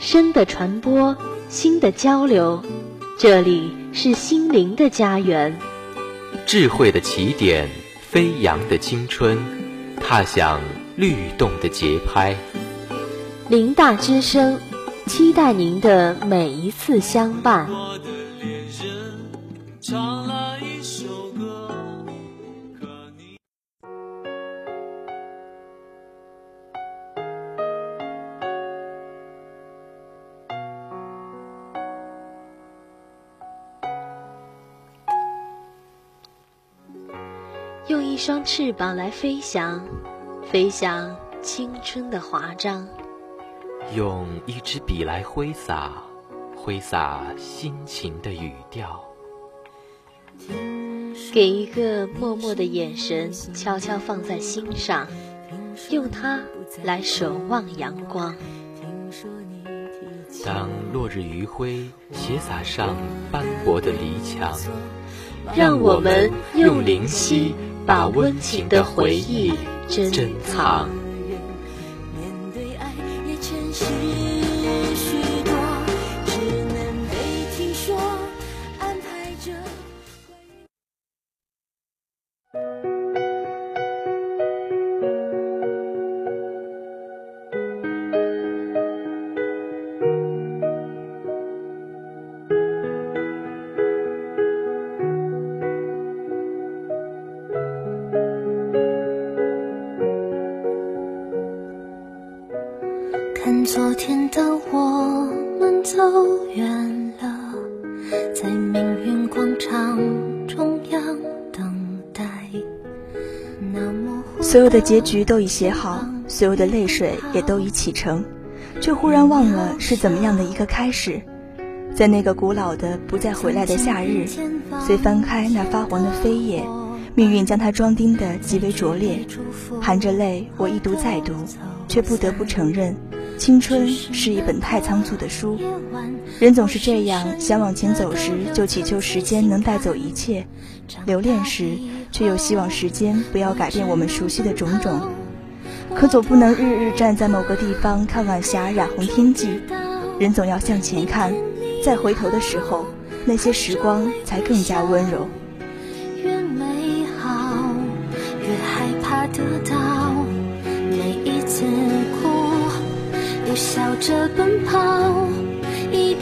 声的传播，心的交流，这里是心灵的家园。智慧的起点，飞扬的青春，踏响律动的节拍。林大之声，期待您的每一次相伴。用一双翅膀来飞翔，飞翔青春的华章；用一支笔来挥洒，挥洒心情的语调；给一个默默的眼神悄悄放在心上，用它来守望阳光。当落日余晖斜洒上斑驳的篱墙，让我们用灵犀。把温情的回忆珍藏。远了，在命运广场中央等待。所有的结局都已写好，所有的泪水也都已启程，却忽然忘了是怎么样的一个开始。在那个古老的不再回来的夏日，虽翻开那发黄的扉页，命运将它装订的极为拙劣，含着泪，我一读再读，却不得不承认。青春是一本太仓促的书，人总是这样，想往前走时就祈求时间能带走一切，留恋时却又希望时间不要改变我们熟悉的种种。可总不能日日站在某个地方看晚霞染红天际，人总要向前看，再回头的时候，那些时光才更加温柔。越美好，越害怕得到，每一次哭。又笑着奔跑，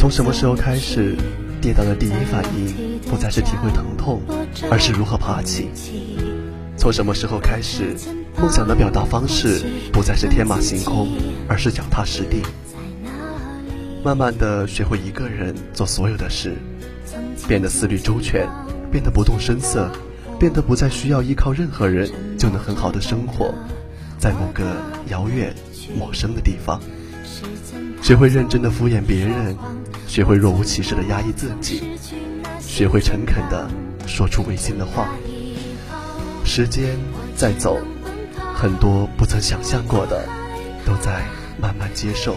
从什么时候开始，跌倒的第一反应不再是体会疼痛，而是如何爬起？从什么时候开始，梦想的表达方式不再是天马行空，而是脚踏实地？慢慢的学会一个人做所有的事，变得思虑周全，变得不动声色，变得不再需要依靠任何人就能很好的生活在某个遥远陌生的地方。学会认真的敷衍别人，学会若无其事的压抑自己，学会诚恳的说出违心的话。时间在走，很多不曾想象过的，都在慢慢接受。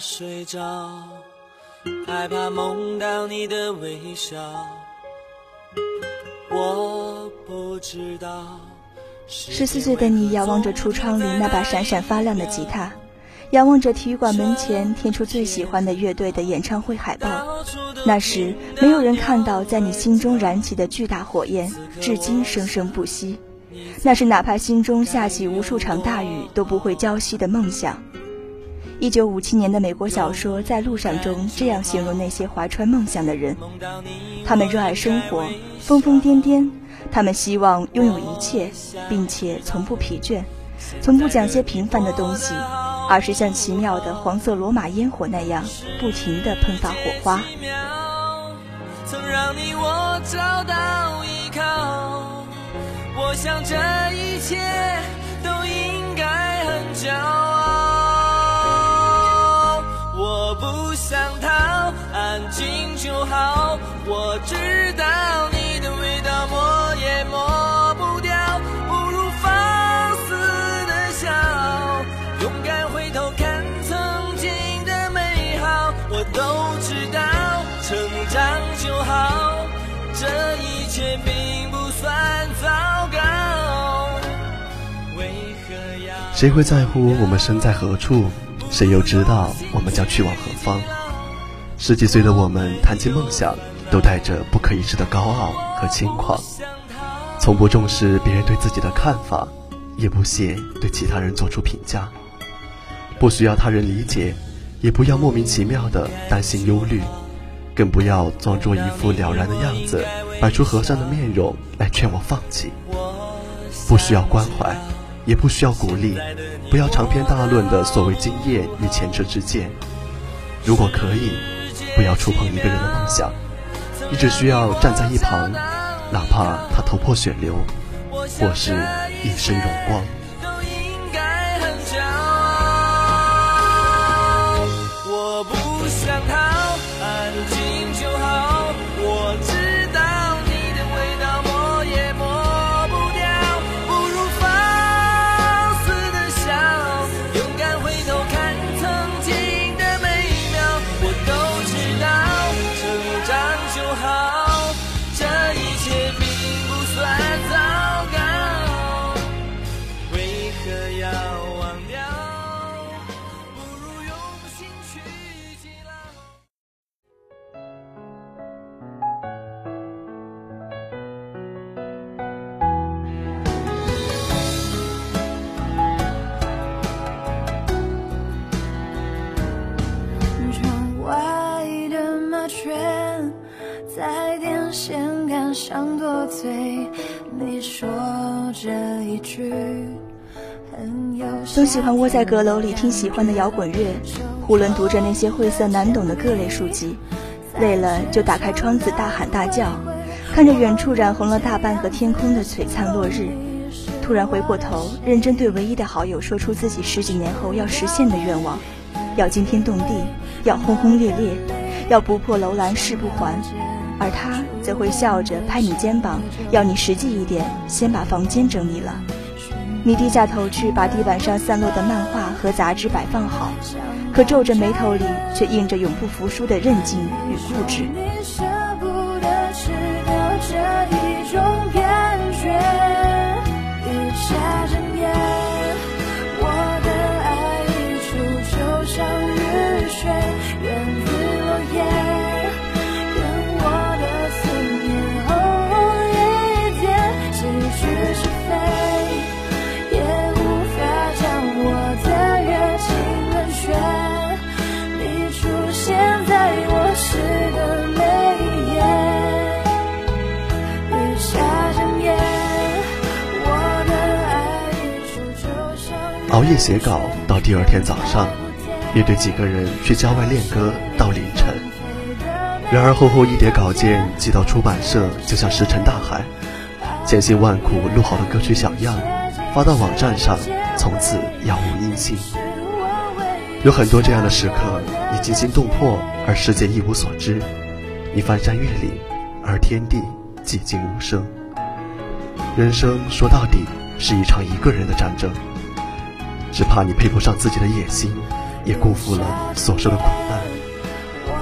睡着，害怕梦到你的微笑。我不知道。十四岁的你仰望着橱窗里那把闪闪发亮的吉他，仰望着体育馆门前贴出最喜欢的乐队的演唱会海报。那时，没有人看到在你心中燃起的巨大火焰，至今生生不息。那是哪怕心中下起无数场大雨都不会浇熄的梦想。一九五七年的美国小说《在路上》中这样形容那些怀揣梦想的人：他们热爱生活，疯疯癫癫；他们希望拥有一切，并且从不疲倦，从不讲些平凡的东西，而是像奇妙的黄色罗马烟火那样，不停地喷发火花。曾让你我找到依靠，我想这一切都应该很骄傲。不想逃，安静就好。我知道你的味道抹也抹不掉，不如放肆的笑，勇敢回头看曾经的美好。我都知道。成长就好，这一切并不算糟糕。为何要？谁会在乎我们身在何处？谁又知道我们将去往何方？十几岁的我们谈起梦想，都带着不可一世的高傲和轻狂，从不重视别人对自己的看法，也不屑对其他人做出评价，不需要他人理解，也不要莫名其妙的担心忧虑。更不要装作一副了然的样子，摆出和善的面容来劝我放弃。不需要关怀，也不需要鼓励，不要长篇大论的所谓经验与前车之鉴。如果可以，不要触碰一个人的梦想，你只需要站在一旁，哪怕他头破血流，或是一身荣光。我不想逃。安静就好，我都喜欢窝在阁楼里听喜欢的摇滚乐，囫囵读着那些晦涩难懂的各类书籍，累了就打开窗子大喊大叫，看着远处染红了大半个天空的璀璨落日，突然回过头，认真对唯一的好友说出自己十几年后要实现的愿望：要惊天动地，要轰轰烈烈，要不破楼兰誓不还。而他则会笑着拍你肩膀，要你实际一点，先把房间整理了。你低下头去，把地板上散落的漫画和杂志摆放好，可皱着眉头里却印着永不服输的韧劲与固执。熬夜写稿到第二天早上，面对几个人去郊外练歌到凌晨。然而厚厚一叠稿件寄到出版社，就像石沉大海。千辛万苦录好的歌曲小样，发到网站上，从此杳无音信。有很多这样的时刻，你惊心动魄，而世界一无所知；你翻山越岭，而天地寂静无声。人生说到底是一场一个人的战争。只怕你配不上自己的野心，也辜负了所受的苦难。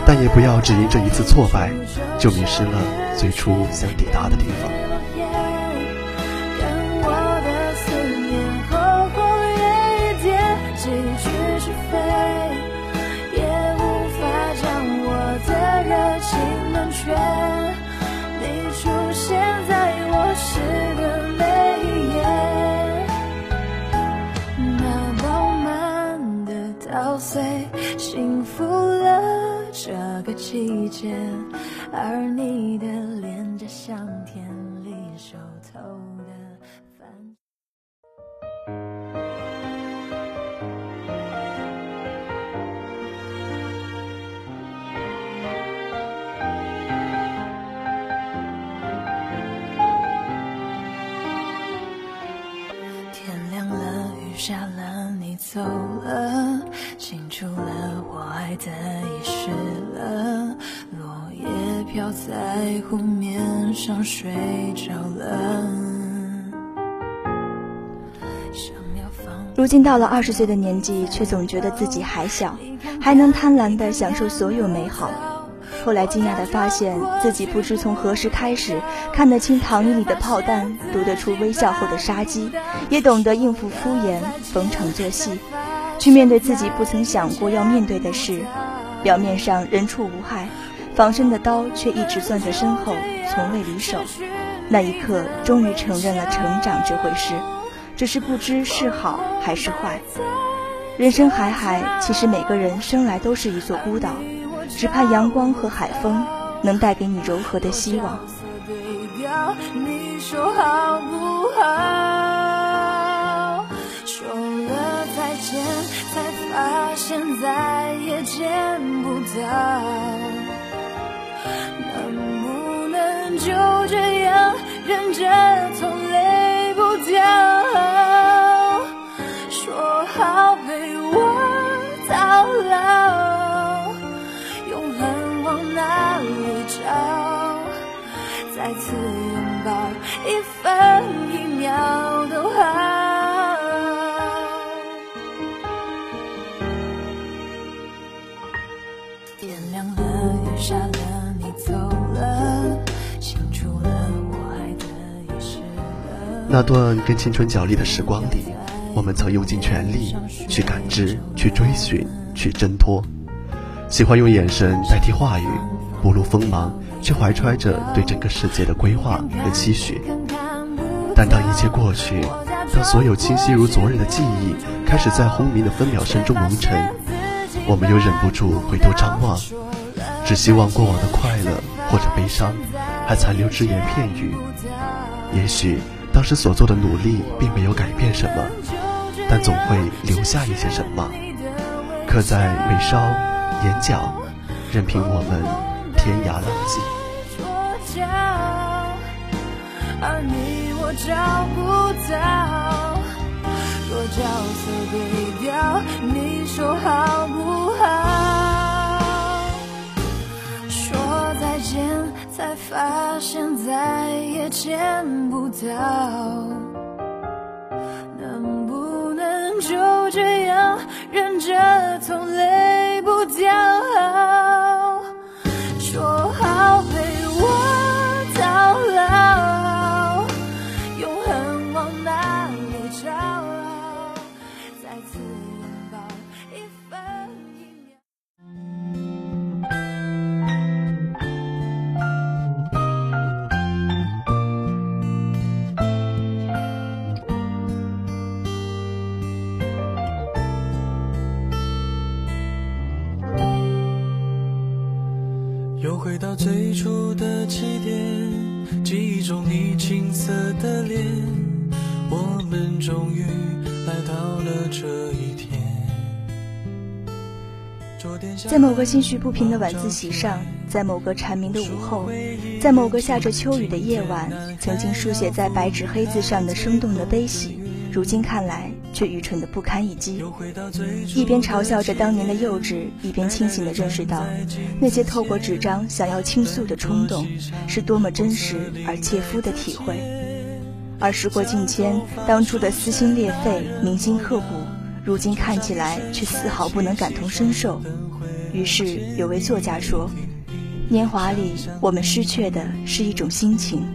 但也不要只因这一次挫败，就迷失了最初想抵达的地方。季节，而你的脸颊像田里熟透的番。天亮了，雨下了，你走了，清楚了，爱的遗失了，落叶飘在湖面上，睡着了。如今到了二十岁的年纪，却总觉得自己还小，还能贪婪地享受所有美好。后来惊讶地发现自己不知从何时开始看得清糖衣里的炮弹，读得出微笑后的杀机，也懂得应付敷衍、逢场作戏，去面对自己不曾想过要面对的事。表面上人畜无害，防身的刀却一直攥在身后，从未离手。那一刻，终于承认了成长这回事，只是不知是好还是坏。人生海海，其实每个人生来都是一座孤岛。只怕阳光和海风能带给你柔和的希望。你说好不好？了再见，才发现再也见不到。能不能就这样忍着痛，泪不掉？说好陪我到老。永恒往哪里找再次拥抱，一分一秒都好。那段跟青春角力的时光里，我们曾用尽全力去感知、去追寻、去挣脱，喜欢用眼神代替话语，不露锋芒。却怀揣着对整个世界的规划和期许，但当一切过去，当所有清晰如昨日的记忆开始在轰鸣的分秒声中蒙尘，我们又忍不住回头张望，只希望过往的快乐或者悲伤还残留只言片语。也许当时所做的努力并没有改变什么，但总会留下一些什么，刻在眉梢、眼角，任凭我们。天涯浪迹。而你我找不到，若角色对调，你说好不好？说再见，才发现再也见不到。能不能就这样忍着痛，泪不掉？回到最初的起点，记忆中你青涩的脸，我们终于来到了这一天。在某个心绪不平的晚自习上，在某个蝉鸣的午后，在某个下着秋雨的夜晚，曾经书写在白纸黑字上的生动的悲喜，如今看来。却愚蠢的不堪一击，一边嘲笑着当年的幼稚，一边清醒的认识到，那些透过纸张想要倾诉的冲动，是多么真实而切肤的体会。而时过境迁，当初的撕心裂肺、铭心刻骨，如今看起来却丝毫不能感同身受。于是有位作家说：“年华里，我们失去的是一种心情。”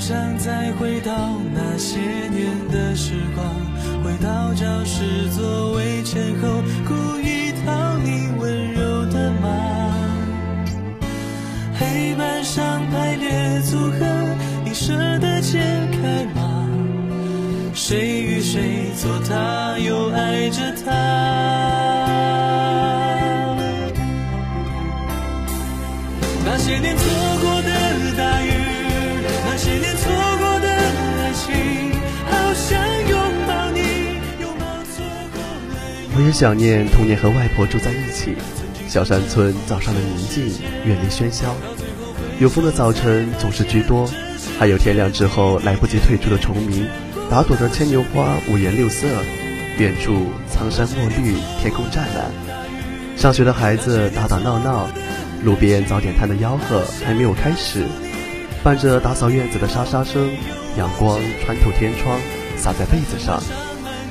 想再回到那些年的时光，回到教室座位前后，故意讨你温柔的骂。黑板上排列组合，你舍得解开吗？谁与谁做他，又爱着他？年错了。我也想念童年和外婆住在一起，小山村早上的宁静，远离喧嚣，有风的早晨总是居多，还有天亮之后来不及退出的虫鸣，打朵的牵牛花五颜六色，远处苍山墨绿，天空湛蓝。上学的孩子打打闹闹，路边早点摊的吆喝还没有开始，伴着打扫院子的沙沙声，阳光穿透天窗，洒在被子上，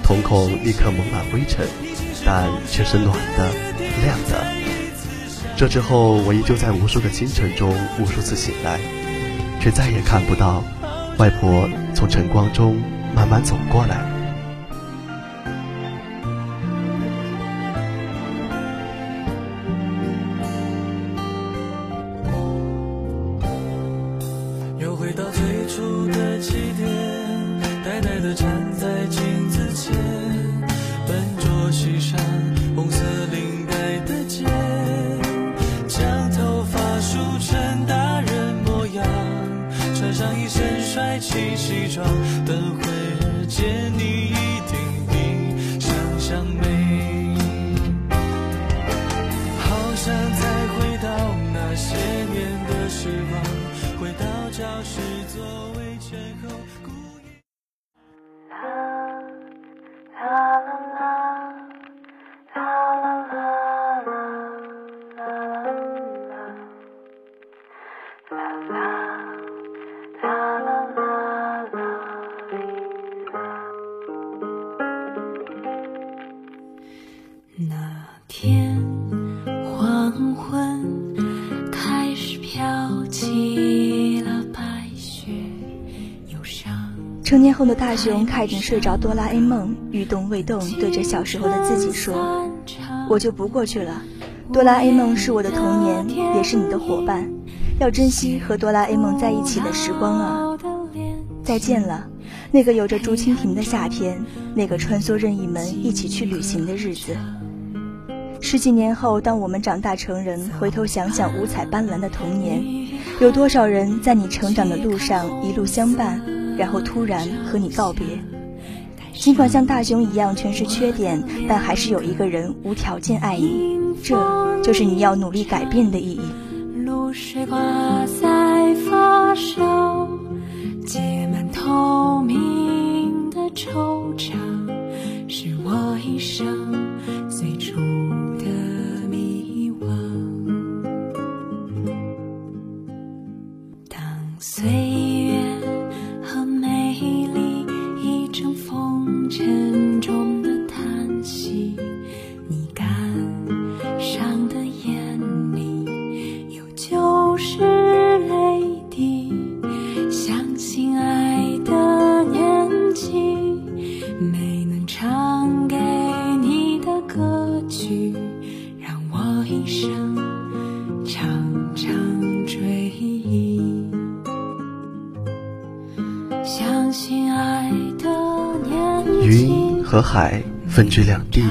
瞳孔立刻蒙满灰尘，但却是暖的、亮的。这之后，我依旧在无数个清晨中无数次醒来，却再也看不到外婆从晨光中慢慢走过来。红色领带的结将头发梳成大人模样穿上一身帅气西装成年后的大雄看着睡着哆啦 A 梦，欲动未动，对着小时候的自己说：“我就不过去了。哆啦 A 梦是我的童年，也是你的伙伴，要珍惜和哆啦 A 梦在一起的时光啊！再见了，那个有着竹蜻蜓的夏天，那个穿梭任意门一起去旅行的日子。十几年后，当我们长大成人，回头想想五彩斑斓的童年，有多少人在你成长的路上一路相伴？”然后突然和你告别，尽管像大熊一样全是缺点，但还是有一个人无条件爱你，这就是你要努力改变的意义。露水挂在发梢，结满透明的惆怅，分居两地，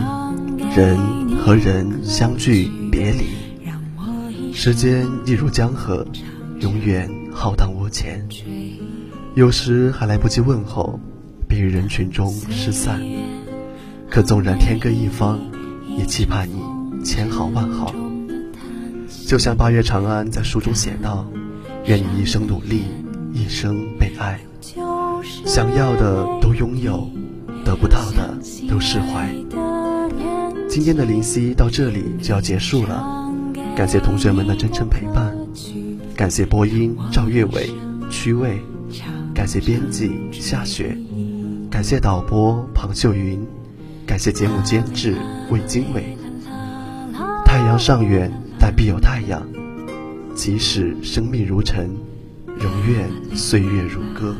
人和人相聚别离。时间一如江河，永远浩荡无前。有时还来不及问候，便于人群中失散。可纵然天各一方，也期盼你千好万好。就像八月长安在书中写道：“愿你一生努力，一生被爱，想要的都拥有。”得不到的都释怀。今天的灵犀到这里就要结束了，感谢同学们的真诚陪伴，感谢播音赵月伟、曲卫，感谢编辑夏雪，感谢导播庞秀云，感谢节目监制魏经纬。太阳尚远，但必有太阳；即使生命如尘，仍愿岁月如歌。